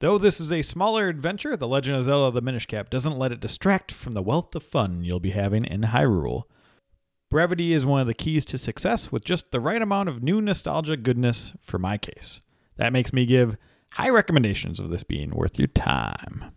Though this is a smaller adventure, The Legend of Zelda The Minish Cap doesn't let it distract from the wealth of fun you'll be having in Hyrule. Brevity is one of the keys to success with just the right amount of new nostalgia goodness for my case. That makes me give high recommendations of this being worth your time.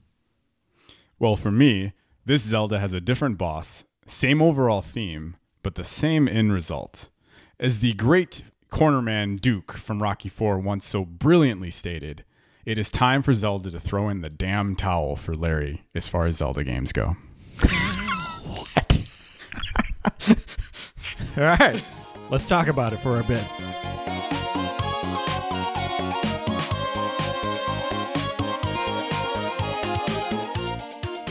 Well, for me, this Zelda has a different boss, same overall theme, but the same end result. As the great cornerman Duke from Rocky 4 once so brilliantly stated, it is time for Zelda to throw in the damn towel for Larry as far as Zelda games go. what? All right, let's talk about it for a bit.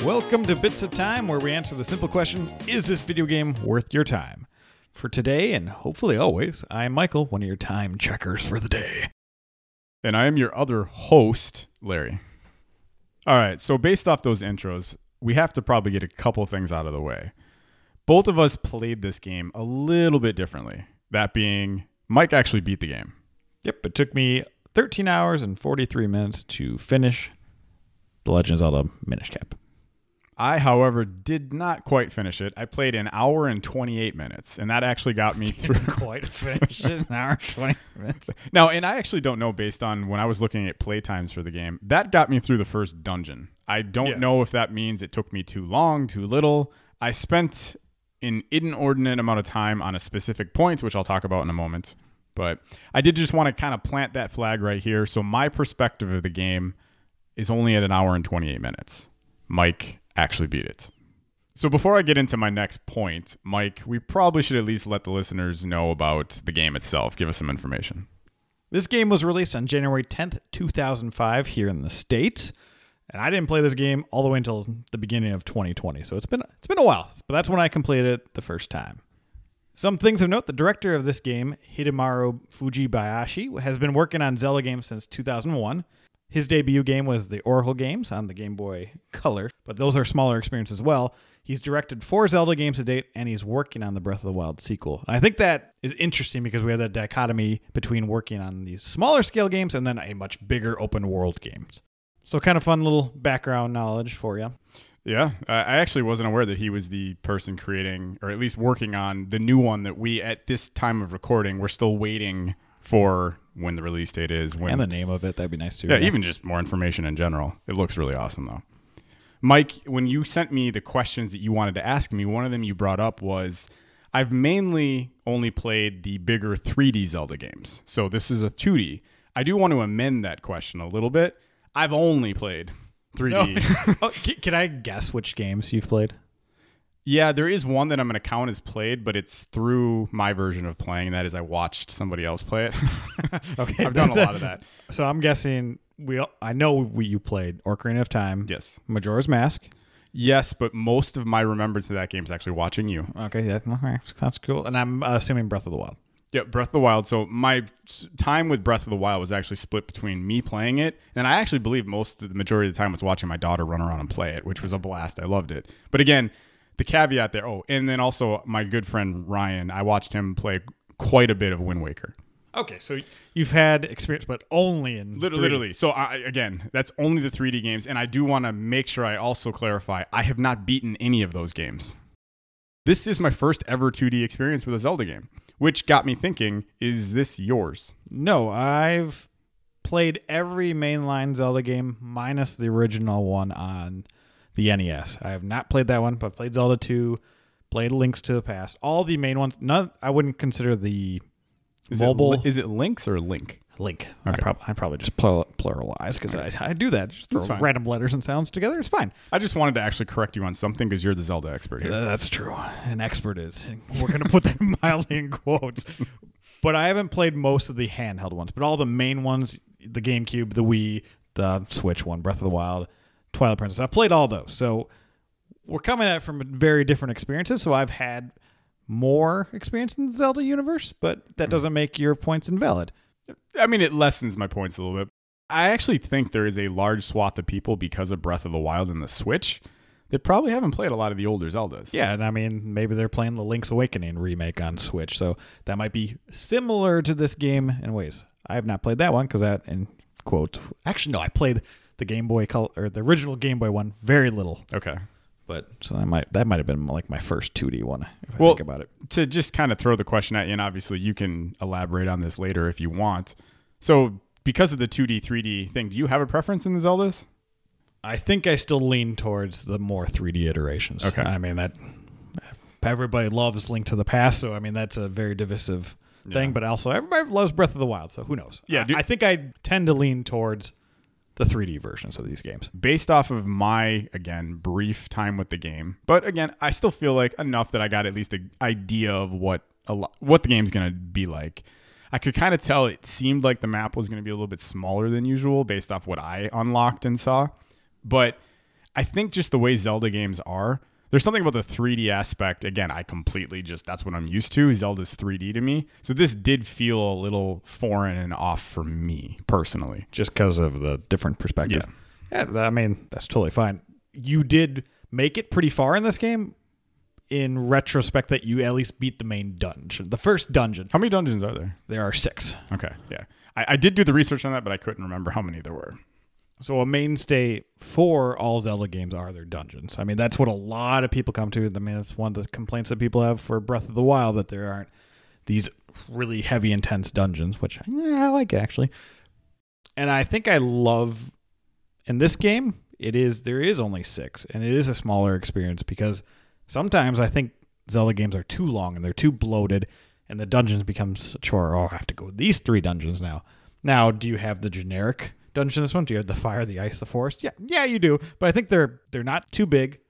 Welcome to Bits of Time, where we answer the simple question Is this video game worth your time? For today, and hopefully always, I'm Michael, one of your time checkers for the day. And I am your other host, Larry. All right, so based off those intros, we have to probably get a couple things out of the way. Both of us played this game a little bit differently. That being, Mike actually beat the game. Yep, it took me 13 hours and 43 minutes to finish The Legend of Zelda Minish Cap. I, however, did not quite finish it. I played an hour and 28 minutes, and that actually got me through. quite finish it an hour and 20 minutes. Now, and I actually don't know based on when I was looking at play times for the game, that got me through the first dungeon. I don't Yeah. know if that means it took me too long, too little. I spent an inordinate amount of time on a specific point, which I'll talk about in a moment. But I did just want to kind of plant that flag right here. So my perspective of the game is only at an hour and 28 minutes. Mike actually beat it. So before I get into my next point, Mike, we probably should at least let the listeners know about the game itself. Give us some information. This game was released on January 10th, 2005, here in the States. And I didn't play this game all the way until the beginning of 2020. So it's been it's been a while. But that's when I completed it the first time. Some things of note the director of this game, Hidemaro Fujibayashi, has been working on Zelda games since 2001. His debut game was the Oracle games on the Game Boy Color, but those are smaller experiences as well. He's directed four Zelda games to date, and he's working on the Breath of the Wild sequel. And I think that is interesting because we have that dichotomy between working on these smaller scale games and then a much bigger open world games. So, kind of fun little background knowledge for you. Yeah, I I actually wasn't aware that he was the person creating, or at least working on the new one that we, at this time of recording, we're still waiting for when the release date is. When And the name of it, that'd be nice too. Yeah, even just more information in general. It looks really awesome though. Mike, when you sent me the questions that you wanted to ask me, one of them you brought up was I've mainly only played the bigger 3D Zelda games. So this is a 2D. I do want to amend that question a little bit. I've only played 3D. oh, can, can I guess which games you've played? Yeah, there is one that I'm going to count as played, but it's through my version of playing. That is, I watched somebody else play it. Okay, I've done a lot of that. So I'm guessing we. I know we, you played Ocarina of Time, Yes. Majora's Mask. Yes, but most of my remembrance of that game is actually watching you. Okay, yeah, okay, that's cool. And I'm uh, assuming Breath of the Wild. Yeah, Breath of the Wild. So my time with Breath of the Wild was actually split between me playing it, and I actually believe most of the majority of the time was watching my daughter run around and play it, which was a blast. I loved it. But again, the caveat there. Oh, and then also my good friend Ryan. I watched him play quite a bit of Wind Waker. Okay, so you've had experience, but only in Lit- 3D. Literally. So I, again, that's only the 3D games, and I do want to make sure I also clarify I have not beaten any of those games. This is my first ever 2D experience with a Zelda game, which got me thinking: Is this yours? No, I've played every mainline Zelda game minus the original one on the NES. I have not played that one, but i played Zelda 2, played Links to the Past, all the main ones. None I wouldn't consider the Is mobile It, is it Links or Link? Link. I, prob- I probably just plur- pluralize because I, I do that. Just throw random letters and sounds together. It's fine. I just wanted to actually correct you on something because you're the Zelda expert here. Uh, That's true. An expert is. We're going to put that mildly in quotes. But I haven't played most of the handheld ones, but all the main ones the GameCube, the Wii, the Switch one, Breath of the Wild, Twilight Princess. I've played all those. So we're coming at it from very different experiences. So I've had more experience in the Zelda universe, but that hmm. doesn't make your points invalid. I mean, it lessens my points a little bit. I actually think there is a large swath of people because of Breath of the Wild and the Switch that probably haven't played a lot of the older Zeldas. Yeah, and I mean, maybe they're playing the Link's Awakening remake on Switch, so that might be similar to this game in ways. I have not played that one because that, in quotes, actually, no, I played The Game Boy Color or the original Game Boy one, very little. Okay. But so that might that might have been like my first 2D one if I Well- think about it. To just kind of throw the question at you, and obviously you can elaborate on this later if you want. So, because of the 2D, 3D thing, do you have a preference in the Zeldas? I think I still lean towards the more 3D iterations. Okay. I mean that everybody loves Link to the Past, so I mean that's a very divisive thing. Yeah. But also everybody loves Breath of the Wild, so who knows? Yeah, I, do- I think I tend to lean towards the 3D versions of these games. based off of my again brief time with the game but again i still feel like enough that i got at least an idea of what a lo- what the game's going to be like i could kind of tell it seemed like the map was going to be a little bit smaller than usual based off what i unlocked and saw but i think just the way zelda games are there's something about the 3d aspect again i completely just that's what i'm used to zelda's 3d to me so this did feel a little foreign and off for me personally just because of the different perspective. Yeah. yeah. I mean, that's totally fine. You did make it pretty far in this game in retrospect that you at least beat the main dungeon. The first dungeon. how many dungeons are there There are six. Okay, yeah. I, I did do the research on that, but I couldn't remember how many there were. So a mainstay for all Zelda games are their dungeons. I mean, that's what a lot of people come to. I mean, that's one of the complaints that people have for Breath of the Wild that there aren't these really heavy, intense dungeons, which yeah, I like actually. And I think I love in this game. It is there is only six, and it is a smaller experience because sometimes I think Zelda games are too long and they're too bloated, and the dungeons become such a chore. Oh, I have to go these three dungeons now. Now, do you have the generic dungeon? This one, do you have the fire, the ice, the forest? Yeah, yeah, you do. But I think they're they're not too big.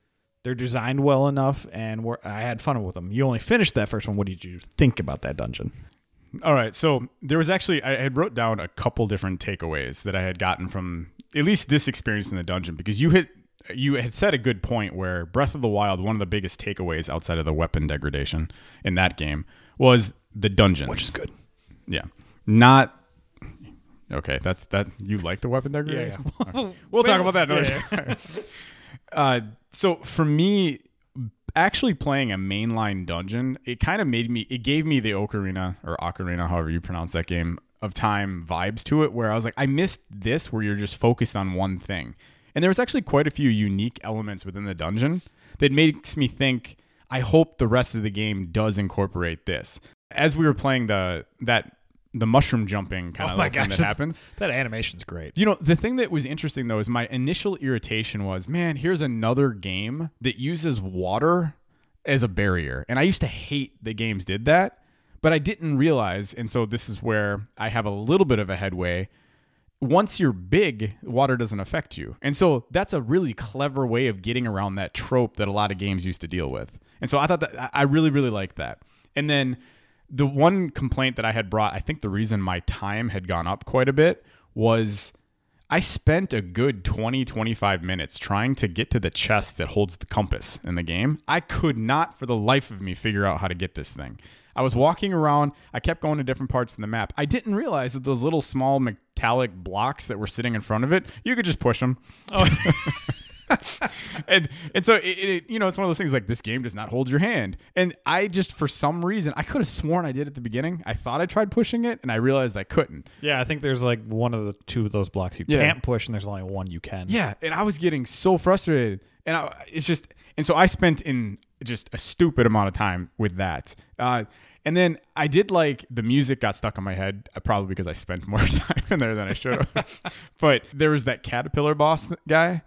They're designed well enough, and we're, I had fun with them. You only finished that first one. What did you think about that dungeon? All right, so there was actually I had wrote down a couple different takeaways that I had gotten from at least this experience in the dungeon because you hit you had said a good point where Breath of the Wild one of the biggest takeaways outside of the weapon degradation in that game was the dungeons, Which is good. Yeah, not okay. That's that you like the weapon degradation. Okay. We'll talk about that another Yeah, time. uh, so for me, actually playing a mainline dungeon, it kind of made me. It gave me the Ocarina or Ocarina, however you pronounce that game, of time vibes to it. Where I was like, I missed this, where you're just focused on one thing. And there was actually quite a few unique elements within the dungeon that makes me think. I hope the rest of the game does incorporate this. As we were playing the that the mushroom jumping kind Oh of thing gosh, that happens. That animation's great. You know, the thing that was interesting though is my initial irritation was, man, here's another game that uses water as a barrier. And I used to hate the games did that, but I didn't realize, and so this is where I have a little bit of a headway. Once you're big, water doesn't affect you. And so that's a really clever way of getting around that trope that a lot of games used to deal with. And so I thought that I- I really, really liked that. And then the one complaint that I had brought, I think the reason my time had gone up quite a bit was I spent a good 20, 25 minutes trying to get to the chest that holds the compass in the game. I could not, for the life of me, figure out how to get this thing. I was walking around. I kept going to different parts of the map. I didn't realize that those little small metallic blocks that were sitting in front of it, you could just push them. Oh. and and so it, it, you know it's one of those things like this game does not hold your hand and i just for some reason i could have sworn i did at the beginning i thought i tried pushing it and i realized i couldn't Yeah, I think there's like one of the two of those blocks you Yeah. can't push, and there's only one you can. Yeah, and I was getting so frustrated, and I, it's just, and so I spent in just a stupid amount of time with that. Uh, and then I did like the music got stuck in my head, uh, probably because I spent more time in there than I should have. but there was that caterpillar boss guy.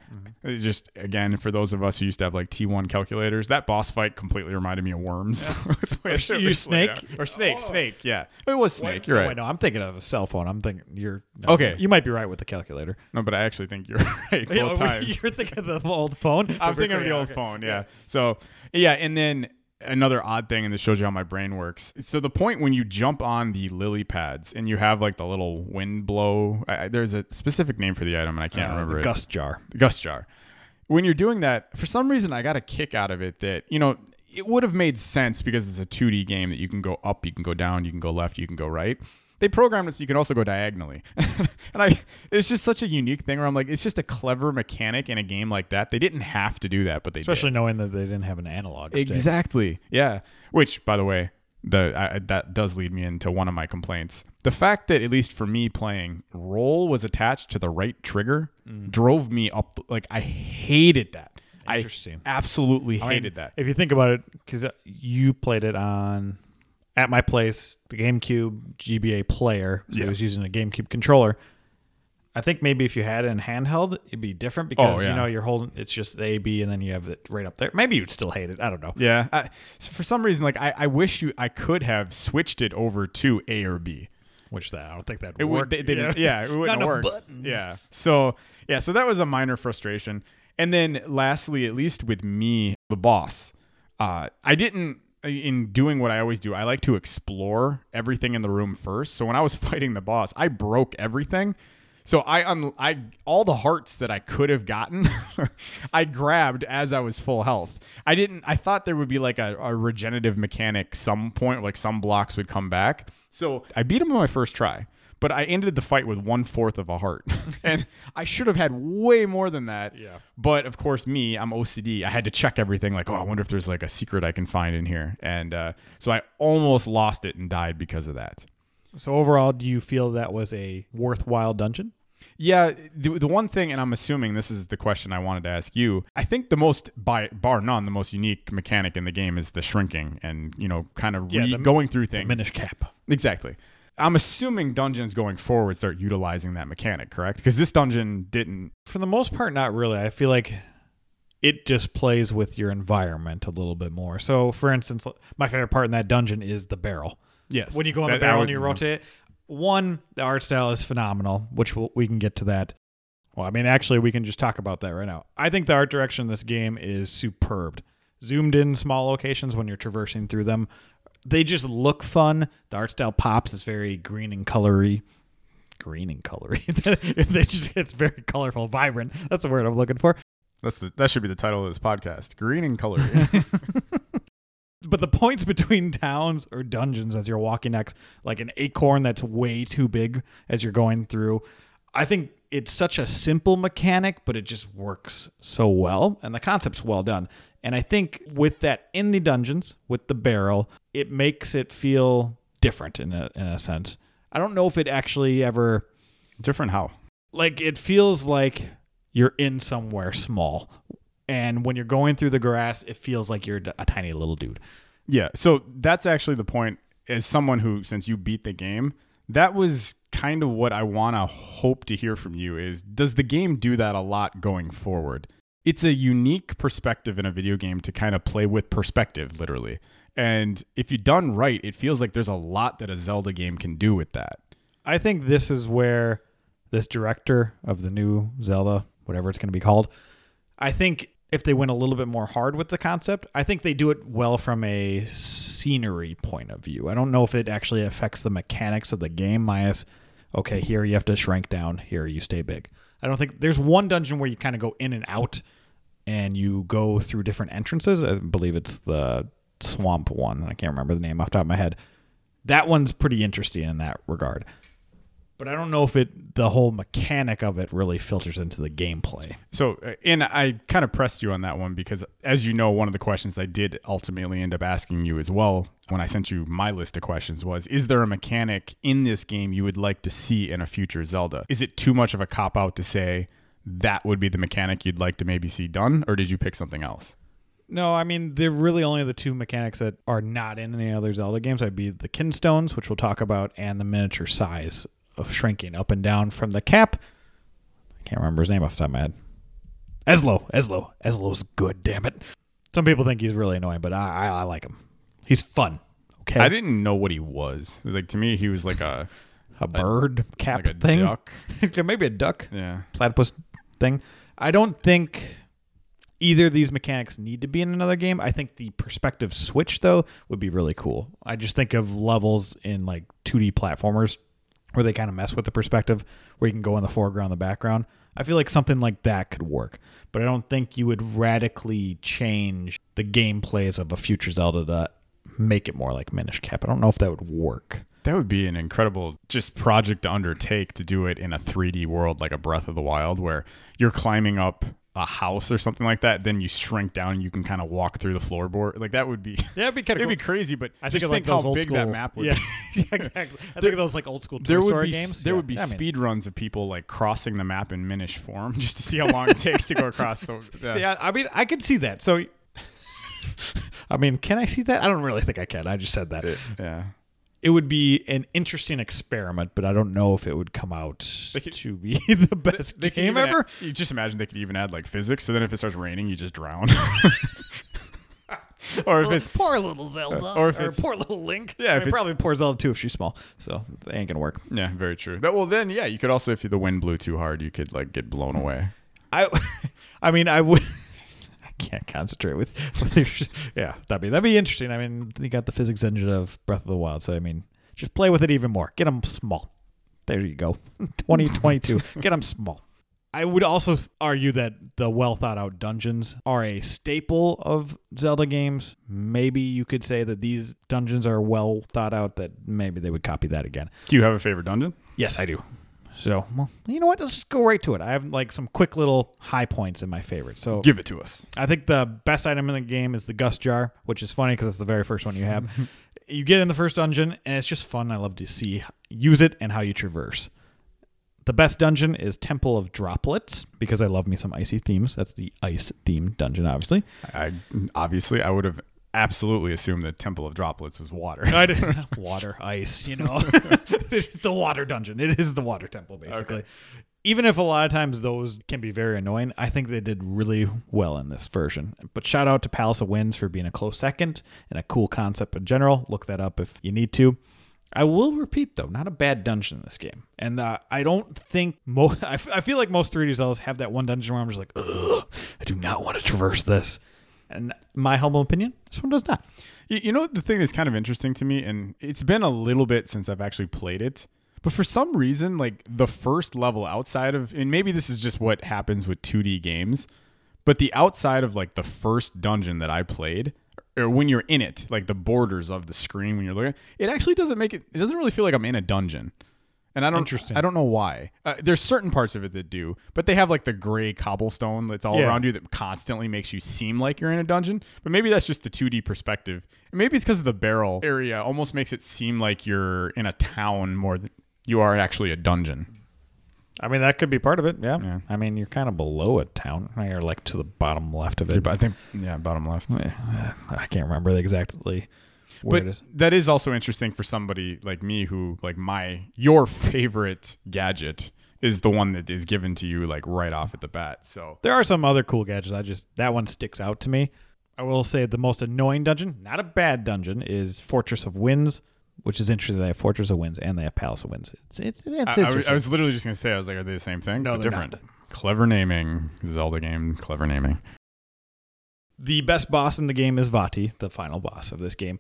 It just again, for those of us who used to have like TI calculators, that boss fight completely reminded me of worms. Or you snake? or snake, snake. Yeah, it was snake. You're Oh, right. wait, no, I'm thinking of a cell phone. I'm thinking you're no, Okay. You might be right with the calculator. No, but I actually think you're right both Yeah, times. You're thinking of the old phone. I'm thinking of the old phone, yeah. So yeah, and then another odd thing, and this shows you how my brain works. So the point when you jump on the lily pads and you have like the little wind blow, I, there's a specific name for the item, and I can't remember Uh, the it. gust jar. The gust jar. When you're doing that, for some reason, I got a kick out of it that you know it would have made sense because it's a 2D game that you can go up, you can go down, you can go left, you can go right. They programmed it so you can also go diagonally, and I it's just such a unique thing where I'm like, it's just a clever mechanic in a game like that. They didn't have to do that, but they did. Especially knowing that they didn't have an analog stick. Exactly. Yeah. Which, by the way, the I, that does lead me into one of my complaints. The fact that at least for me playing roll was attached to the right trigger mm. drove me up like I hated that. Interesting. I absolutely I mean, hated that. If you think about it, because uh, you played it on at my place, the GameCube GBA player, so Yeah. it was using a GameCube controller. I think maybe if you had it in handheld, it'd be different because Oh, yeah. you know you're holding it's just the A B and then you have it right up there. Maybe you'd still hate it. I don't know. Yeah. I, so for some reason, like I, I wish you I could have switched it over to A or B. Which that I don't think that It would would, work. they, they didn't- yeah, it wouldn't enough work. buttons. Yeah. So yeah, so that was a minor frustration. And then lastly, at least with me, the boss, uh, I didn't in doing what I always do. I like to explore everything in the room first. So when I was fighting the boss, I broke everything. So I un- I all the hearts that I could have gotten, I grabbed as I was full health. I didn't. I thought there would be like a, a regenerative mechanic some point, like some blocks would come back. So I beat him on my first try, but I ended the fight with one fourth of a heart, and I should have had way more than that. Yeah. But of course, me, I'm OCD. I had to check everything. Like, oh, I wonder if there's like a secret I can find in here, and uh, so I almost lost it and died because of that. So overall, do you feel that was a worthwhile dungeon? Yeah, the, the one thing, and I'm assuming this is the question I wanted to ask you. I think the most, by bar none, the most unique mechanic in the game is the shrinking and you know, kind of Yeah, re- the- going through things. Minish cap. Exactly. I'm assuming dungeons going forward start utilizing that mechanic, correct? Because this dungeon didn't. For the most part, not really. I feel like it just plays with your environment a little bit more. So, for instance, my favorite part in that dungeon is the barrel. Yes. When you go in the barrel would- and you rotate, it, one, the art style is phenomenal, which we'll, we can get to that. Well, I mean, actually, we can just talk about that right now. I think the art direction in this game is superb. Zoomed in small locations when you're traversing through them, they just look fun. The art style pops. It's very green and colory. Green and colory. they just it's very colorful, vibrant. That's the word I'm looking for. That's the, that should be the title of this podcast. Green and color. But the points between towns or dungeons as you're walking next, like an acorn that's way too big as you're going through, I think it's such a simple mechanic, but it just works so well. And the concept's well done. And I think with that in the dungeons, with the barrel, it makes it feel different in a, in a sense. I don't know if it actually ever Different how? like it feels like you're in somewhere small and when you're going through the grass it feels like you're a tiny little dude Yeah. So that's actually the point. As someone who, since you beat the game, that was kind of what I want to hope to hear from you is does the game do that a lot going forward? It's a unique perspective in a video game to kind of play with perspective, literally. And if you done right, it feels like there's a lot that a Zelda game can do with that. i think this is where this director of the new zelda whatever it's going to be called i think if they went a little bit more hard with the concept i think they do it well from a scenery point of view. I don't know if it actually affects the mechanics of the game minus okay here you have to shrink down here you stay big. I don't think there's one dungeon where you kind of go in and out and you go through different entrances. I believe it's the swamp one i can't remember the name off the top of my head that one's pretty interesting in that regard but I don't know if it the whole mechanic of it really filters into the gameplay. So, uh, and I kind of pressed you on that one because, as you know, one of the questions I did ultimately end up asking you as well when I sent you my list of questions was Is there a mechanic in this game you would like to see in a future Zelda? Is it too much of a cop out to say that would be the mechanic you'd like to maybe see done, or did you pick something else? No, I mean they're really only the two mechanics that are not in any other Zelda games. I'd be the kinstones, which we'll talk about, and the miniature size of shrinking up and down from the cap. I can't remember his name off the top of my head. Ezlo, Ezlo, Ezlo's good. Damn it! Some people think he's really annoying, but I, I, I like him. He's fun. Okay, I didn't know what he was. Like to me, he was like a a bird cap like a thing, duck. maybe a duck. Yeah. platypus thing. I don't think either of these mechanics need to be in another game. I think the perspective switch though would be really cool. I just think of levels in like 2D platformers where they kind of mess with the perspective where you can go in the foreground, the background. I feel like something like that could work, but I don't think you would radically change the gameplays of a future Zelda to make it more like Minish Cap. I don't know if that would work. That would be an incredible just project to undertake to do it in a 3D world like a Breath of the Wild where you're climbing up a house or something like that, then you shrink down and you can kind of walk through the floorboard. Like that would be Yeah, it'd be kind it'd of be crazy, but I just think of think like how old big school, that map would yeah, be. yeah, exactly. I think of those like old school There would Story be games. there Yeah. would be I mean, speed runs of people like crossing the map in Minish form just to see how long it takes to go across the. Yeah. Yeah, I mean, I could see that. So, I mean, can I see that? I don't really think I can. I just said that. yeah. It would be an interesting experiment, but I don't know if it would come out could- to be the best They game even ever. add- you just imagine they could even add like physics. So then if it starts raining, you just drown. or if it poor little Zelda, or if it's- poor little Link. Yeah, I mean, probably poor Zelda too if she's small. So it ain't gonna work. yeah, very true. That, well, then yeah, you could also if the wind blew too hard, you could like get blown away. I, I mean, I would. I can't concentrate with, with your, yeah. That'd be that'd be interesting. I mean, you got the physics engine of Breath of the Wild, so I mean, just play with it even more. Get them small. There you go. Twenty twenty two. Get them small. I would also argue that the well thought out dungeons are a staple of Zelda games. Maybe you could say that these dungeons are well thought out. That maybe they would copy that again. Do you have a favorite dungeon? Yes, I do. So, well, you know what? Let's just go right to it. I have like some quick little high points in my favorite. So, Give it to us. I think the best item in the game is the Gust Jar, which is funny because it's the very first one you have. you get in the first dungeon, and it's just fun. I love to see use it and how you traverse. The best dungeon is Temple of Droplets because I love me some icy themes. That's the ice themed dungeon, obviously. I obviously I would have absolutely assume that Temple of Droplets was water. Water, ice, you know, the water dungeon. It is the water temple, basically. Even if a lot of times those can be very annoying, I think they did really well in this version. But shout out to Palace of Winds for being a close second and a cool concept in general. Look that up if you need to. I will repeat though, not a bad dungeon in this game, and uh, I don't think most. I, f- I feel like most 3D Zeldas have that one dungeon where I'm just like, Ugh, I do not want to traverse this. And my humble opinion, this one does not. You, know the thing that's kind of interesting to me, and it's been a little bit since I've actually played it, but for some reason, like the first level outside of, and maybe this is just what happens with 2D games, but the outside of like the first dungeon that I played, or when you're in it, like the borders of the screen when you're looking, it actually doesn't make it. It doesn't really feel like I'm in a dungeon. And I don't, Interesting. I don't know why. Uh, there's certain parts of it that do, but they have like the gray cobblestone that's all Yeah. around you that constantly makes you seem like you're in a dungeon. But maybe that's just the 2D perspective. And maybe it's because of the barrel area almost makes it seem like you're in a town more than you are actually a dungeon. I mean, that could be part of it. Yeah. Yeah. I mean, you're kind of below a town. You're like to the bottom left of it. I think, yeah, bottom left. I can't remember exactly where But it is. that is also interesting for somebody like me who like my your favorite gadget is the one that is given to you like right off at the bat. So There are some other cool gadgets. I just that one sticks out to me. I will say the most annoying dungeon, not a bad dungeon, is Fortress of Winds, which is interesting. They have Fortress of Winds and they have Palace of Winds. It's it's, it's I, I. I was literally just gonna say I was like, are they the same thing? No, they're different. not. Clever naming, Zelda game, clever naming. the best boss in the game is Vaati, the final boss of this game.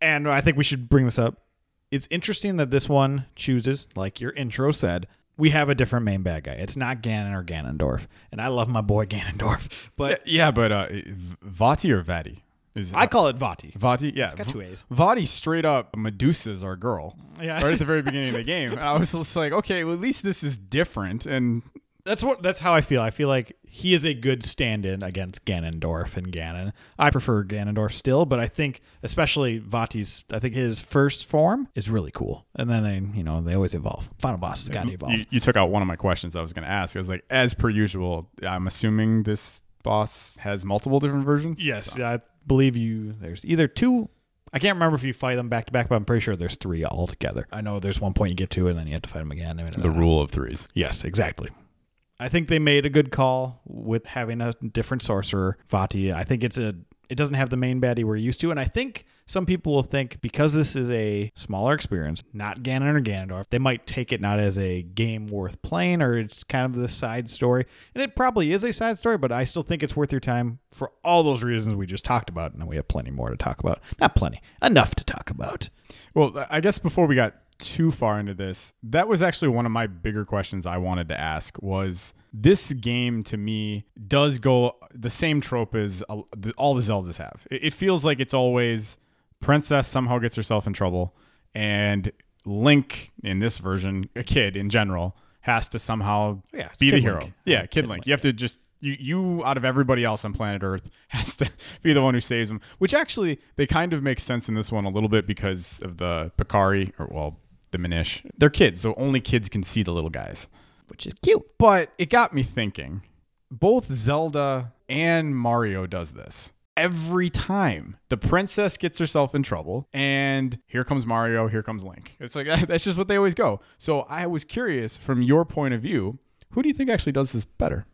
And I think we should bring this up. It's interesting that this one chooses, like your intro said, we have a different main bad guy. It's not Ganon or Ganondorf. And I love my boy Ganondorf. But yeah, yeah, but uh, Vaati or Vaati is I call it Vaati. Vaati. Yeah, It's got two A's. Vaati straight up Medusa's our girl. Yeah. Right at the very beginning of the game, and I was just like, okay, well at least this is different. And That's what that's how I feel. I feel like he is a good stand-in against Ganondorf and Ganon. I prefer Ganondorf still, but I think especially Vaati's I think his first form is really cool. And then they, you know, they always evolve. Final boss has got to evolve. you, you took out one of my questions I was going to ask. I was like, as per usual, I'm assuming this boss has multiple different versions. Yes, So- I believe you. There's either two. I can't remember if you fight them back to back, but I'm pretty sure there's three altogether. I know there's one point you get to, and then you have to fight them again. the rule of threes. Yes, exactly. I think they made a good call with having a different sorcerer, Vaati. I think it's a it doesn't have the main baddie we're used to, and I think some people will think because this is a smaller experience, not Ganon or Ganondorf, they might take it not as a game worth playing or it's kind of the side story. And it probably is a side story, but I still think it's worth your time for all those reasons we just talked about, and we have plenty more to talk about. Not plenty, enough to talk about. Well, I guess before we got too far into this, that was actually one of my bigger questions I wanted to ask was this game to me does go the same trope as all the Zeldas have. It feels like it's always princess somehow gets herself in trouble and Link in this version, a kid in general, has to somehow Yeah, be the Kid hero. Link. Yeah, Kid Kid Link. Link, You have to just You, you out of everybody else on planet Earth has to be the one who saves them. Which actually, they kind of make sense in this one a little bit because of the Picari, or well, the Minish. They're kids, so only kids can see the little guys. Which is cute. But it got me thinking. Both Zelda and Mario does this. Every time the princess gets herself in trouble, and here comes Mario, here comes Link. It's like that's just what they always go. So I was curious, from your point of view, who do you think actually does this better?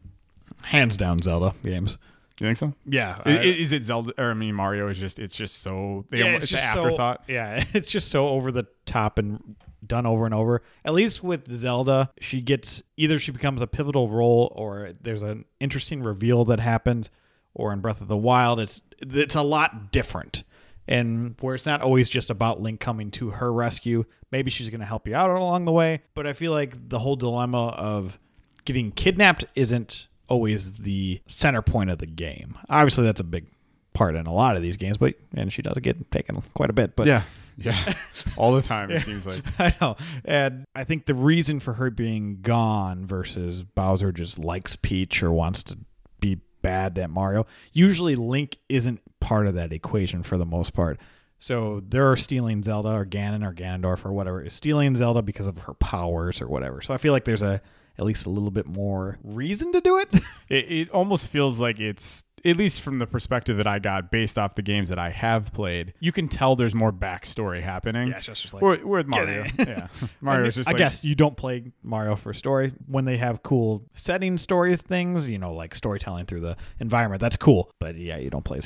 Hands down, Zelda games. You think so? Yeah. I- Is, it Zelda or I mean Mario? Is just it's just so they Yeah, almost, it's, an just so- afterthought. yeah, it's just so over the top and done over and over. At least with Zelda, she gets either she becomes a pivotal role or there's an interesting reveal that happens, or in Breath of the Wild, it's it's a lot different. And where it's not always just about Link coming to her rescue, maybe she's going to help you out along the way. But I feel like the whole dilemma of getting kidnapped isn't always the center point of the game. Obviously, that's a big part in a lot of these games, but and she does get taken quite a bit. But Yeah, yeah, all the time it seems like. I know. And I think the reason for her being gone versus Bowser just likes Peach or wants to be bad at Mario, usually Link isn't part of that equation for the most part. So they're stealing Zelda or Ganon or Ganondorf or whatever is stealing Zelda because of her powers or whatever. So I feel like there's a at least a little bit more reason to do it. It, it almost feels like it's at least from the perspective that I got based off the games that I have played. You can tell there's more backstory happening. it's just like Where- with Mario, yeah, Mario's just. I like, guess you don't play Mario for story when they have cool setting story things, you know, like storytelling through the environment. That's cool, but yeah, you don't play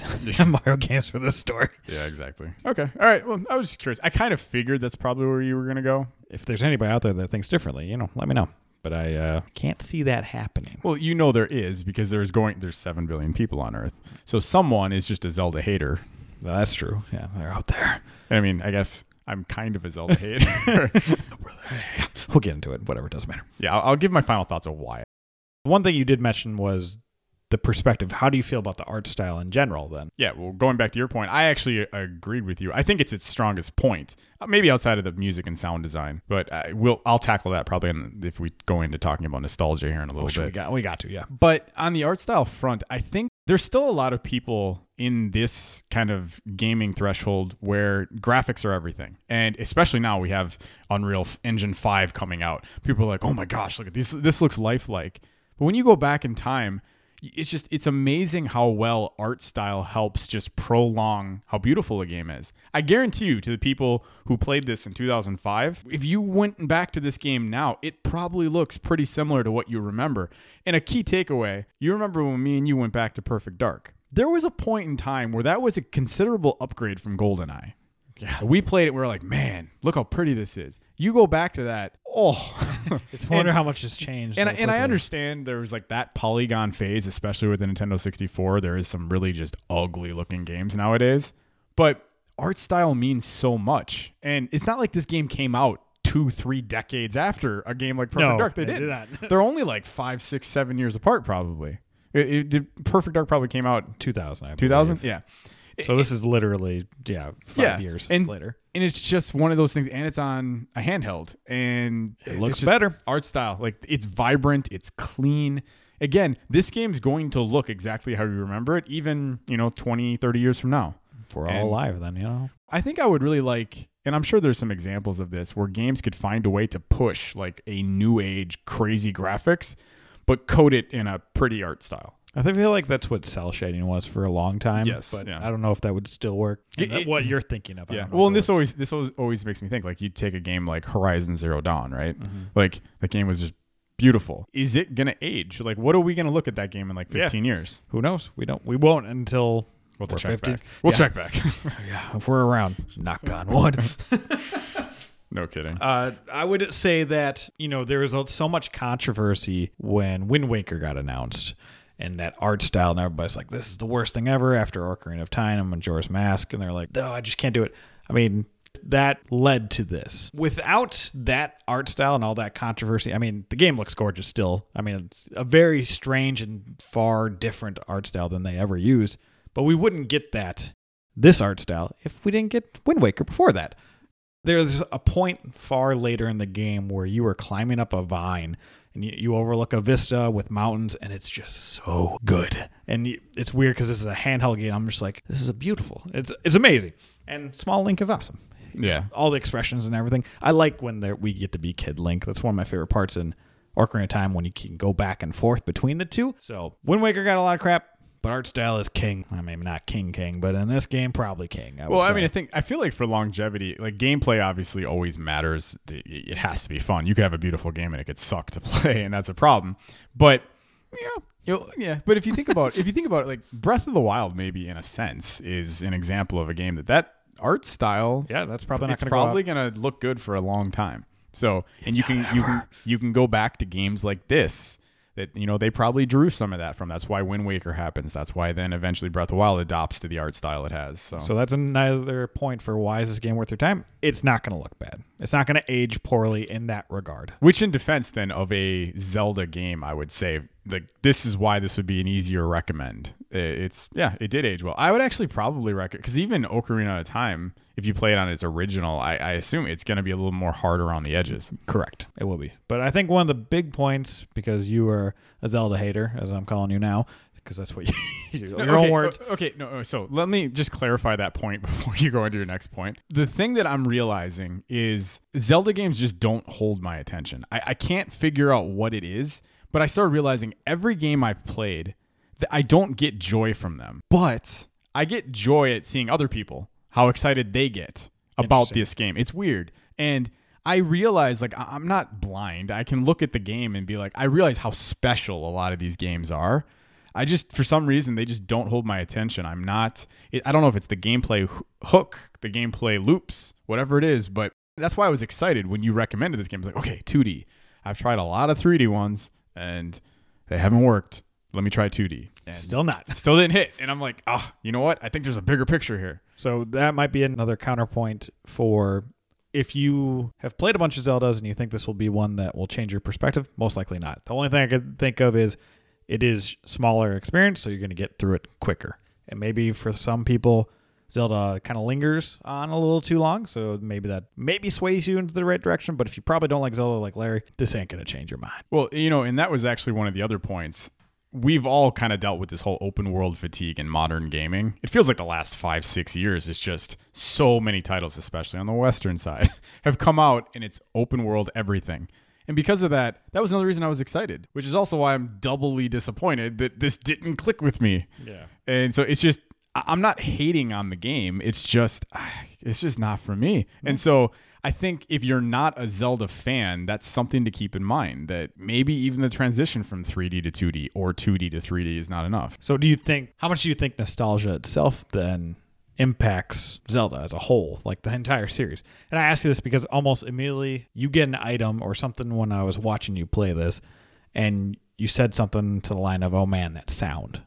Mario games for the story. Yeah, exactly. Okay, all right. Well, I was just curious. I kind of figured that's probably where you were gonna go. If there's anybody out there that thinks differently, you know, let me know. But I uh, can't see that happening. Well, you know there is because there's going there's seven billion people on Earth, so someone is just a Zelda hater. Well, that's true. Yeah, they're out there. I mean, I guess I'm kind of a Zelda hater. We'll get into it. Whatever, it doesn't matter. yeah, I'll, I'll give my final thoughts of why. One thing you did mention was the perspective. How do you feel about the art style in general? Then Yeah, well, going back to your point, I actually agreed with you. I think it's its strongest point, Uh, maybe outside of the music and sound design. But I will I'll tackle that probably in, if we go into talking about nostalgia here in a little we bit. got, we got to, yeah. But on the art style front, I think there's still a lot of people in this kind of gaming threshold where graphics are everything. And especially now we have Unreal Engine 5 coming out. People are like, "Oh my gosh, look at this this looks lifelike." But when you go back in time, it's just it's amazing how well art style helps just prolong how beautiful a game is. I guarantee you to the people who played this in 2005, if you went back to this game now, it probably looks pretty similar to what you remember. And a key takeaway, you remember when me and you went back to Perfect Dark. There was a point in time where that was a considerable upgrade from GoldenEye. Yeah. We played it, we were like, man, look how pretty this is. You go back to that, oh, It's wonder how much has changed. and, so and I understand there was like that polygon phase, especially with the Nintendo 64. There is some really just ugly looking games nowadays, but art style means so much. And it's not like this game came out two, three decades after a game like Perfect No, Dark. They, they did. did. They're only like five, six, seven years apart, probably. It, it did Perfect Dark probably came out 2000. I 2000? Yeah. So this is literally yeah five Yeah, years and- later. And it's just one of those things, and it's on a handheld, and It looks just better. art style. Like it's vibrant, it's clean. Again, this game's going to look exactly how you remember it, even you know 20, 30 years from now. If we're and- all alive, then you know. I think I would really like, and I'm sure there's some examples of this where games could find a way to push like a new age crazy graphics, but code it in a pretty art style. I feel like that's what cel shading was for a long time. Yes, but yeah. I don't know if that would still work. It- it- what you're thinking of? I Yeah. don't know Well, and it this always this always, always makes me think like you take a game like Horizon Zero Dawn, right? works. Mhm. Like the game was just beautiful. Is it gonna age? Like, what are we gonna look at that game in like Yeah. 15 years? Who knows? We don't. We won't until We'll We're check 50. back. We'll Yeah. check back. yeah, if we're around. Knock on wood. no kidding. Uh, I would say that you know there was so much controversy when Wind Waker got announced, and that art style, and everybody's like, "This is the worst thing ever." After Ocarina of Time and Majora's Mask, and they're like, "No, I just can't do it." I mean, that led to this. Without that art style and all that controversy, I mean, the game looks gorgeous still. I mean, it's a very strange and far different art style than they ever used, but we wouldn't get that this art style if we didn't get Wind Waker before that. There's a point far later in the game where you are climbing up a vine and you, you overlook a vista with mountains, and it's just so good. And you, it's weird because this is a handheld game. I'm just like, this is a beautiful. It's it's amazing. And Small Link is awesome. Yeah. All the expressions and everything. I like when we get to be Kid Link. That's one of my favorite parts in Ocarina of Time when you can go back and forth between the two. So Wind Waker got a lot of crap. But art style is king. I mean, not king, king, but in this game, probably king. I Well, I mean. I think I feel like for longevity, like gameplay obviously always matters. It has to be fun. You could have a beautiful game and it could suck to play, and that's a problem. But yeah, yeah. But if you think about if you think about it, like Breath of the Wild, maybe in a sense, is an example of a game that that art style yeah, that's probably not it's going to probably going to look good for a long time. So, and you can you can you can go back to games like this that you know they probably drew some of that from. That's why Wind Waker happens. That's why then eventually Breath of the Wild adopts to the art style it has. So, So that's another point for why is this game worth your time? It's not going to look bad. It's not going to age poorly in that regard. which in defense then of a Zelda game, I would say like this is why this would be an easier recommend. It's yeah, it did age well. I would actually probably recommend because even Ocarina of Time, if you play it on its original, I, I assume it's going to be a little more harder on the edges. Correct. It will be. But I think one of the big points, because you are a Zelda hater, as I'm calling you now, because that's what you, your okay, own words. Okay, no, no, so let me just clarify that point before you go into your next point. The thing that I'm realizing is Zelda games just don't hold my attention. I, I can't figure out what it is, but I started realizing every game I've played, that I don't get joy from them. But I get joy at seeing other people, how excited they get about this game. It's weird. And I realize, like, I'm not blind. I can look at the game and be like, I realize how special a lot of these games are. I just, for some reason, they just don't hold my attention. I'm not, it, I don't know if it's the gameplay hook, the gameplay loops, whatever it is, but that's why I was excited when you recommended this game. I was like, okay, 2D. I've tried a lot of 3D ones and they haven't worked. Let me try 2D. And Still not. still didn't hit. And I'm like, oh, you know what? I think there's a bigger picture here. So that might be another counterpoint for if you have played a bunch of Zeldas and you think this will be one that will change your perspective. Most likely not. The only thing I could think of is it is smaller experience, so you're going to get through it quicker. And maybe for some people, Zelda kind of lingers on a little too long, so maybe that maybe sways you into the right direction. But if you probably don't like Zelda like Larry, this ain't going to change your mind. Well, you know, and that was actually one of the other points. We've all kind of dealt with this whole open world fatigue in modern gaming. It feels like the last five, six years, it's just so many titles, especially on the Western side, have come out and it's open world everything. And because of that, that was another reason I was excited, which is also why I'm doubly disappointed that this didn't click with me. Yeah. And so it's just I'm not hating on the game. It's just it's just not for me. And so I think if you're not a Zelda fan, that's something to keep in mind that maybe even the transition from 3D to 2D or 2D to 3D is not enough. So do you think how much do you think nostalgia itself then impacts Zelda as a whole, like the entire series? And I ask you this because almost immediately you get an item or something when I was watching you play this and you said something to the line of, "Oh man, that sound."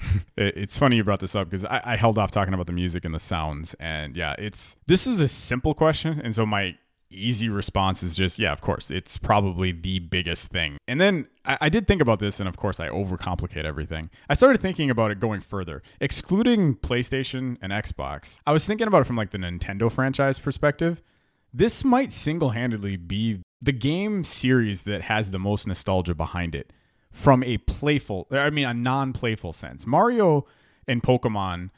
It- It's funny you brought this up because I, I held off talking about the music and the sounds, and yeah, it's this was a simple question, and so my easy response is just yeah, of course, it's probably the biggest thing. And then I, I did think about this, and of course, I overcomplicate everything. I started thinking about it going further, excluding PlayStation and Xbox. I was thinking about it from like the Nintendo franchise perspective. This might single-handedly be the game series that has the most nostalgia behind it from a playful I mean a non-playful sense. Mario and Pokemon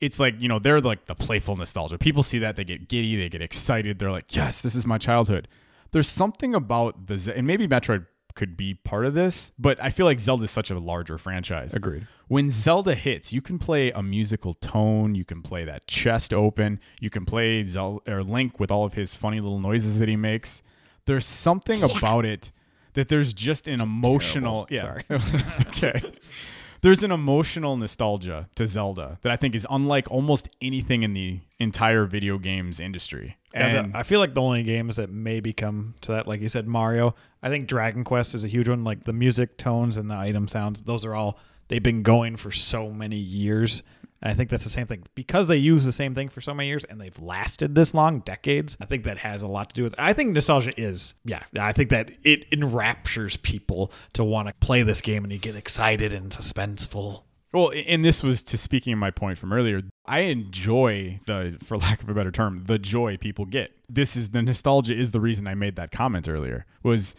it's like, you know, they're like the playful nostalgia. People see that they get giddy, they get excited. They're like, "Yes, this is my childhood." There's something about the Ze- and maybe Metroid could be part of this, but I feel like Zelda is such a larger franchise. Agreed. When Zelda hits, you can play a musical tone, you can play that chest open, you can play Zelda or Link with all of his funny little noises that he makes. There's something about it that there's just an emotional Terrible. yeah it's okay there's an emotional nostalgia to zelda that i think is unlike almost anything in the entire video games industry Yeah, the- and I feel like the only games that maybe come to that, like you said, Mario. I think Dragon Quest is a huge one. Like the music tones and the item sounds, those are all they've been going for so many years. And I think that's the same thing because they use the same thing for so many years and they've lasted this long, decades. I think that has a lot to do with. it. I think nostalgia is, yeah. I think that it enraptures people to want to play this game and you get excited and suspenseful. well and this was to speaking of my point from earlier i enjoy the for lack of a better term the joy people get this is the nostalgia is the reason i made that comment earlier was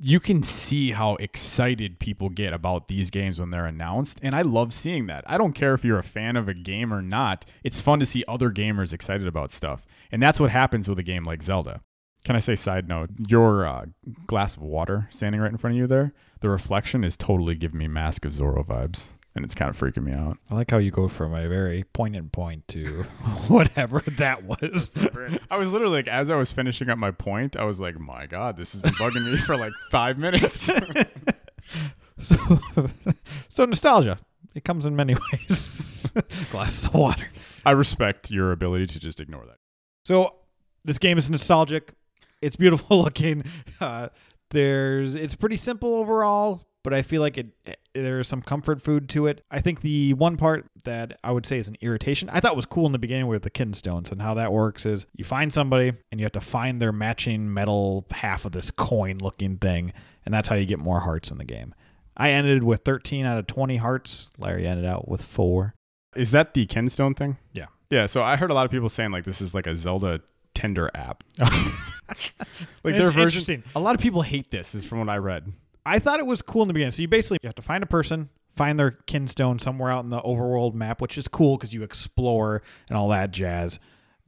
you can see how excited people get about these games when they're announced. And I love seeing that. I don't care if you're a fan of a game or not. It's fun to see other gamers excited about stuff. And that's what happens with a game like Zelda. Can I say, side note, your uh, glass of water standing right in front of you there, the reflection is totally giving me Mask of Zorro vibes. And it's kind of freaking me out. I like how you go from a very poignant point to whatever that was. I was literally like, as I was finishing up my point, I was like, my God, this has been bugging me for like five minutes. so, so nostalgia. It comes in many ways. Glasses of water. I respect your ability to just ignore that. So this game is nostalgic. It's beautiful looking. Uh, there's it's pretty simple overall, but I feel like it there's some comfort food to it. I think the one part that I would say is an irritation. I thought was cool in the beginning with the kidney stones and how that works is you find somebody and you have to find their matching metal half of this coin looking thing, and that's how you get more hearts in the game. I ended with 13 out of 20 hearts. Larry ended out with four. Is that the kinstone thing? Yeah. Yeah. So I heard a lot of people saying like this is like a Zelda Tinder app. like their version. Interesting. A lot of people hate this, is from what I read. I thought it was cool in the beginning. So you basically you have to find a person, find their kinstone somewhere out in the overworld map, which is cool because you explore and all that jazz.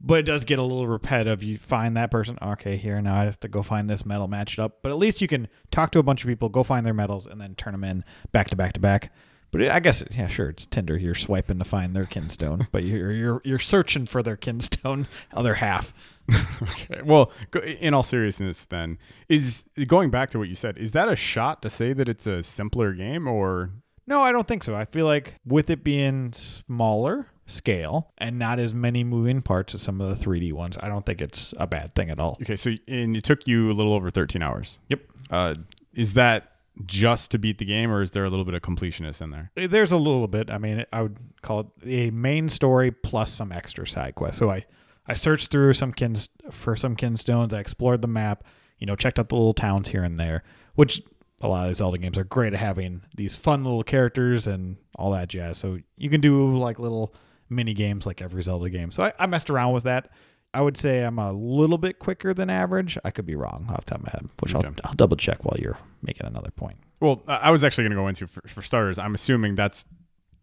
But it does get a little repetitive. You find that person, okay, here now I have to go find this metal, match it up. But at least you can talk to a bunch of people, go find their medals, and then turn them in back to back to back. But I guess, yeah, sure, it's Tinder. You're swiping to find their kinstone, but you're you're you're searching for their kinstone other half. okay. Well, in all seriousness, then is going back to what you said. Is that a shot to say that it's a simpler game, or no? I don't think so. I feel like with it being smaller scale and not as many moving parts as some of the 3D ones, I don't think it's a bad thing at all. Okay, so and it took you a little over 13 hours. Yep. Uh, is that just to beat the game, or is there a little bit of completionist in there? Eh, there's a little bit. I mean, I would call it a main story plus some extra side quests. So I I searched through some kin for some kinstones. I explored the map. You know, checked out the little towns here and there, which a lot of these Zelda games are great at having these fun little characters and all that jazz. So you can do like little mini games like every Zelda game. So I, I messed around with that. I would say I'm a little bit quicker than average. I could be wrong off the top of my head, which Okay. I'll, I'll double check while you're making another point. Well, I I was actually going to go into for, for starters. I'm assuming that's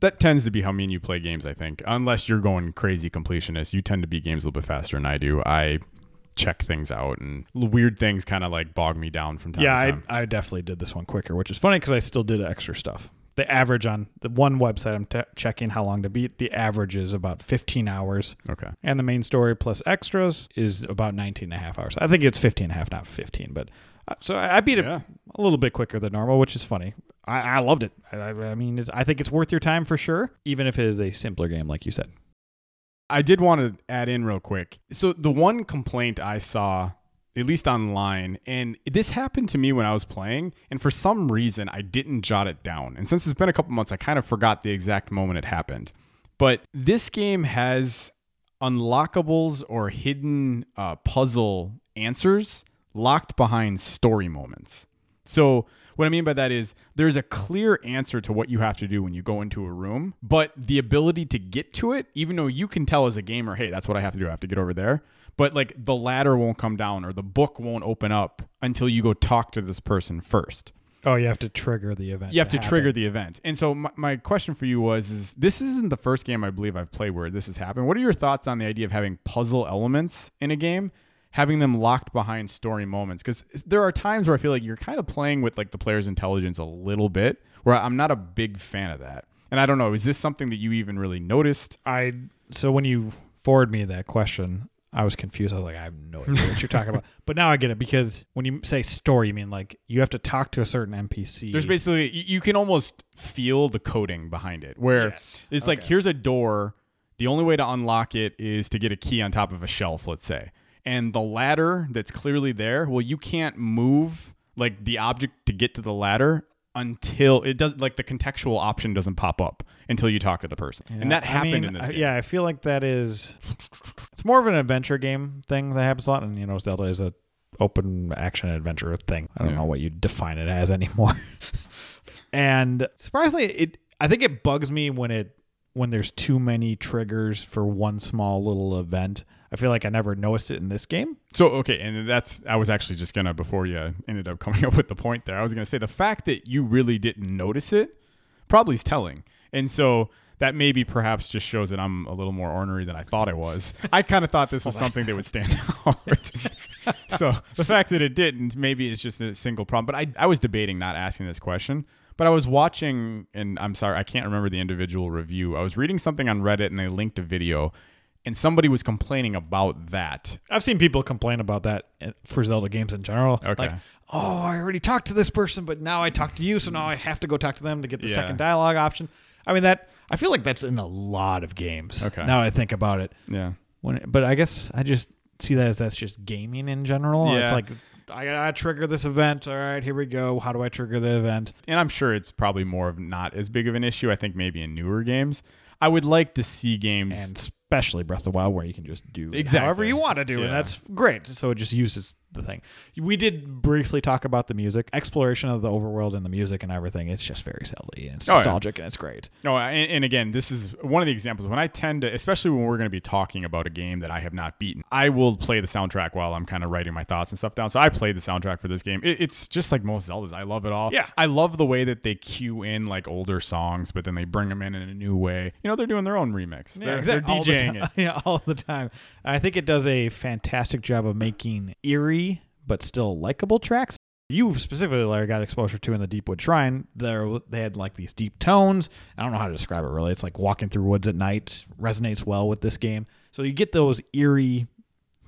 that tends to be how mean you play games. I think, unless you're going crazy completionist, you tend to beat games a little bit faster than I do. I check things out, and weird things kind of like bog me down from time yeah, to I, time. I definitely did this one quicker, which is funny because I still did extra stuff. The average on the one website I'm te- checking how long to beat, the average is about 15 hours. okay. And the main story plus extras is about 19 and a half hours. I think it's 15 and a half, not 15. But uh, so I I beat it a little bit quicker than normal, which is funny. I, I loved it. I, I I mean, it's, I think it's worth your time for sure, even if it is a simpler game, like you said. I did want to add in real quick. So the one complaint I saw, at least online, and this happened to me when I was playing, and for some reason I didn't jot it down. And since it's been a couple months, I kind of forgot the exact moment it happened. But this game has unlockables or hidden uh, puzzle answers locked behind story moments. So, what I mean by that is there's a clear answer to what you have to do when you go into a room, but the ability to get to it, even though you can tell as a gamer, hey, that's what I have to do, I have to get over there. But like the ladder won't come down or the book won't open up until you go talk to this person first. Oh, you have to trigger the event. You have to trigger the event. And so my, my question for you was is this isn't the first game I believe I've played where this has happened. What are your thoughts on the idea of having puzzle elements in a game, having them locked behind story moments? Cuz there are times where I feel like you're kind of playing with like the player's intelligence a little bit, where I'm not a big fan of that. And I don't know, is this something that you even really noticed? I so when you forward me that question, I was confused. I was like, I have no idea what you're talking about. But now I get it because when you say story, you mean like you have to talk to a certain NPC. There's basically you, you can almost feel the coding behind it where Yes. it's like Okay. here's a door the only way to unlock it is to get a key on top of a shelf let's say and the ladder that's clearly there well you can't move like the object to get to the ladder until it does like the contextual option doesn't pop up until you talk to the person and that I happened mean, in this game Yeah, I feel like that is. It's more of an adventure game thing that happens a lot, and you know, Zelda is a open action adventure thing. I don't Yeah. know what you define it as anymore. and surprisingly, it I think it bugs me when it when there's too many triggers for one small little event. I feel like I never noticed it in this game. So okay, and that's I was actually just gonna before you ended up coming up with the point there. I was gonna say the fact that you really didn't notice it probably is telling, and so that maybe perhaps just shows that I'm a little more ornery than I thought I was. I kind of thought this was something that would stand out. so the fact that it didn't, maybe it's just a single problem. But I I was debating not asking this question. But I was watching, and I'm sorry, I can't remember the individual review. I was reading something on Reddit, and they linked a video and somebody was complaining about that. I've seen people complain about that eh, for Zelda games in general. Okay. Like, oh, I already talked to this person, but now I talk to you, so now I have to go talk to them to get the Yeah. second dialogue option. I mean that I feel like that's in a lot of games. Okay. Now I think about it. Yeah. When but I guess I just see that as that's just gaming in general. Yeah. It's like I gotta trigger this event. All right, here we go. How do I trigger the event? And I'm sure it's probably more of not as big of an issue. I think maybe in newer games. I would like to see games And especially Breath of the Wild, where you can just do Exactly. however you want to do, Yeah. and that's great. So it just uses the thing. We did briefly talk about the music, exploration of the overworld and the music and everything. It's just very Zelda and it's Oh, yeah. nostalgic and it's great. No, and, and again, this is one of the examples when I tend to, especially when we're going to be talking about a game that I have not beaten, I will play the soundtrack while I'm kind of writing my thoughts and stuff down. So I played the soundtrack for this game. It, it's just like most Zeldas. I love it all. Yeah. I love the way that they cue in like older songs, but then they bring them in in a new way. You know, they're doing their own remix. they're, they're All the DJing it. yeah, all the time. I think it does a fantastic job of making eerie but still likable tracks. You specifically, Larry, got exposure to in the Deepwood Shrine. There, they had like these deep tones. I don't know how to describe it really. It's like walking through woods at night. Resonates well with this game. So you get those eerie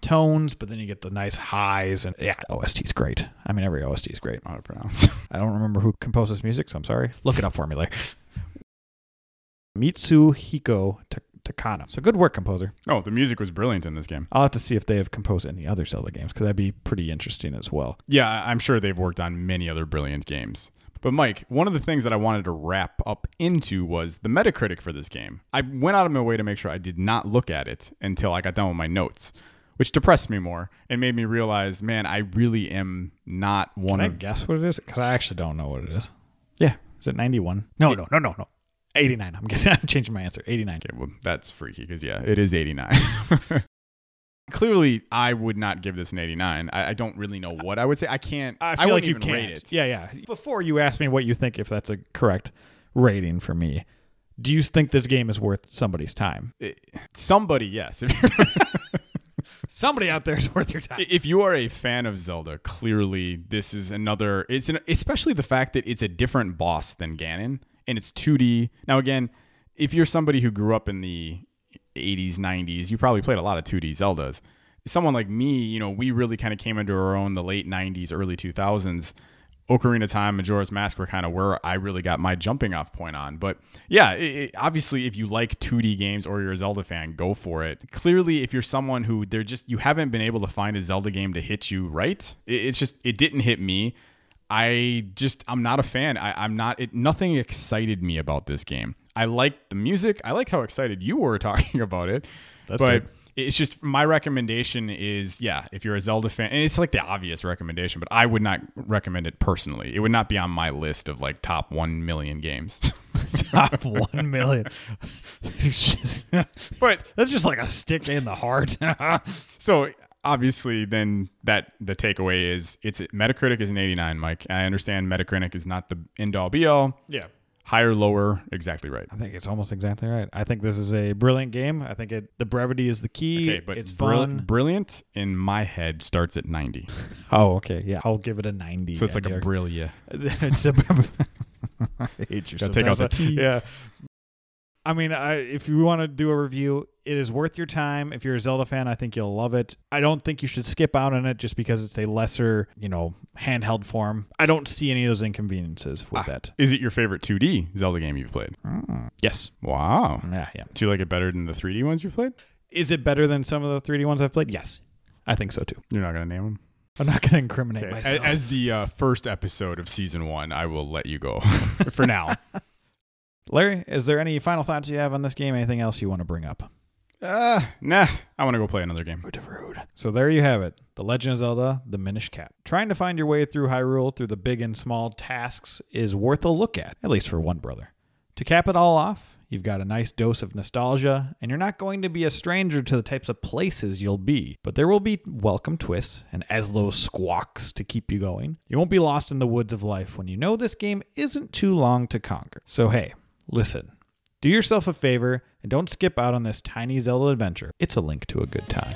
tones, but then you get the nice highs. And yeah, OST is great. I mean, every OST is great. How to pronounce. I don't remember who composed this music, so I'm sorry. Look it up for me, Larry. Mitsuhiko So good work, composer. oh, the music was brilliant in this game. I'll have to see if they have composed any other Zelda games because that'd be pretty interesting as well. Yeah, I- I'm sure they've worked on many other brilliant games. But Mike, one of the things that I wanted to wrap up into was the Metacritic for this game. I went out of my way to make sure I did not look at it until I got done with my notes, which depressed me more and made me realize, man, I really am not one Can I of guess what it is? Because I actually don't know what it is. Yeah. Is it 91? No, no, no, no, no. 89. I'm guessing I'm changing my answer. 89. Okay, well, that's freaky because yeah, it is 89. Clearly, I would not give this an 89. I, I don't really know what I would say. I can't. I feel wouldn't like you can't. rate it. Yeah, yeah. Before you ask me what you think, if that's a correct rating for me, do you think this game is worth somebody's time? It- somebody, yes. Somebody out there is worth your time. if you are a fan of Zelda, clearly this is another. It's an, especially the fact that it's a different boss than Ganon, and it's 2D. Now, again, if you're somebody who grew up in the 80s, 90s, you probably played a lot of 2D Zeldas. Someone like me, you know, we really kind of came into our own the late 90s, early 2000s. Ocarina of Time, Majora's Mask were kind of where I really got my jumping off point on. But yeah, it, it- obviously, if you like 2D games or you're a Zelda fan, go for it. Clearly, if you're someone who they're just you haven't been able to find a Zelda game to hit you right, it, it's just it didn't hit me. I just I'm not a fan. I, I'm not. It, nothing excited me about this game. I liked the music. I liked how excited you were talking about it. That's but good. it's just my recommendation is yeah, if you're a Zelda fan, and it's like the obvious recommendation, but I would not recommend it personally. It would not be on my list of like top one million games. Top 1 million. It's just- but that's just like a stick in the heart. so obviously, then that the takeaway is it's Metacritic is an 89. Mike, I understand Metacritic is not the end all be all. yeah. Higher, lower, exactly right. I think it's almost exactly right. I think this is a brilliant game. I think it the brevity is the key. Okay, but it's brill- fun. brilliant in my head starts at 90. Oh, okay. Yeah, I'll give it a 90. So it's like a Yeah. brilliant. it's a I hate you Gotta take out the sometimes, T. Yeah. I mean, I, if you want to do a review, it is worth your time. If you're a Zelda fan, I think you'll love it. I don't think you should skip out on it just because it's a lesser, you know, handheld form. I don't see any of those inconveniences with Ah. that. Is it your favorite 2D Zelda game you've played? Yes. Wow. Yeah, yeah. Do you like it better than the 3D ones you've played? Is it better than some of the 3D ones I've played? Yes. I think so too. You're not going to name them? I'm not going to incriminate Okay. myself. As, as the uh, first episode of season one, I will let you go for now. Larry, is there any final thoughts you have on this game? Anything else you want to bring up? Uh, nah, I want to go play another game. So there you have it. The Legend of Zelda, The Minish Cap. Trying to find your way through Hyrule through the big and small tasks is worth a look at, at least for one brother. To cap it all off, you've got a nice dose of nostalgia, and you're not going to be a stranger to the types of places you'll be. But there will be welcome twists and Ezlo squawks to keep you going. You won't be lost in the woods of life when you know this game isn't too long to conquer. So, hey, listen. Do yourself a favor and don't skip out on this tiny Zelda adventure. It's a link to a good time.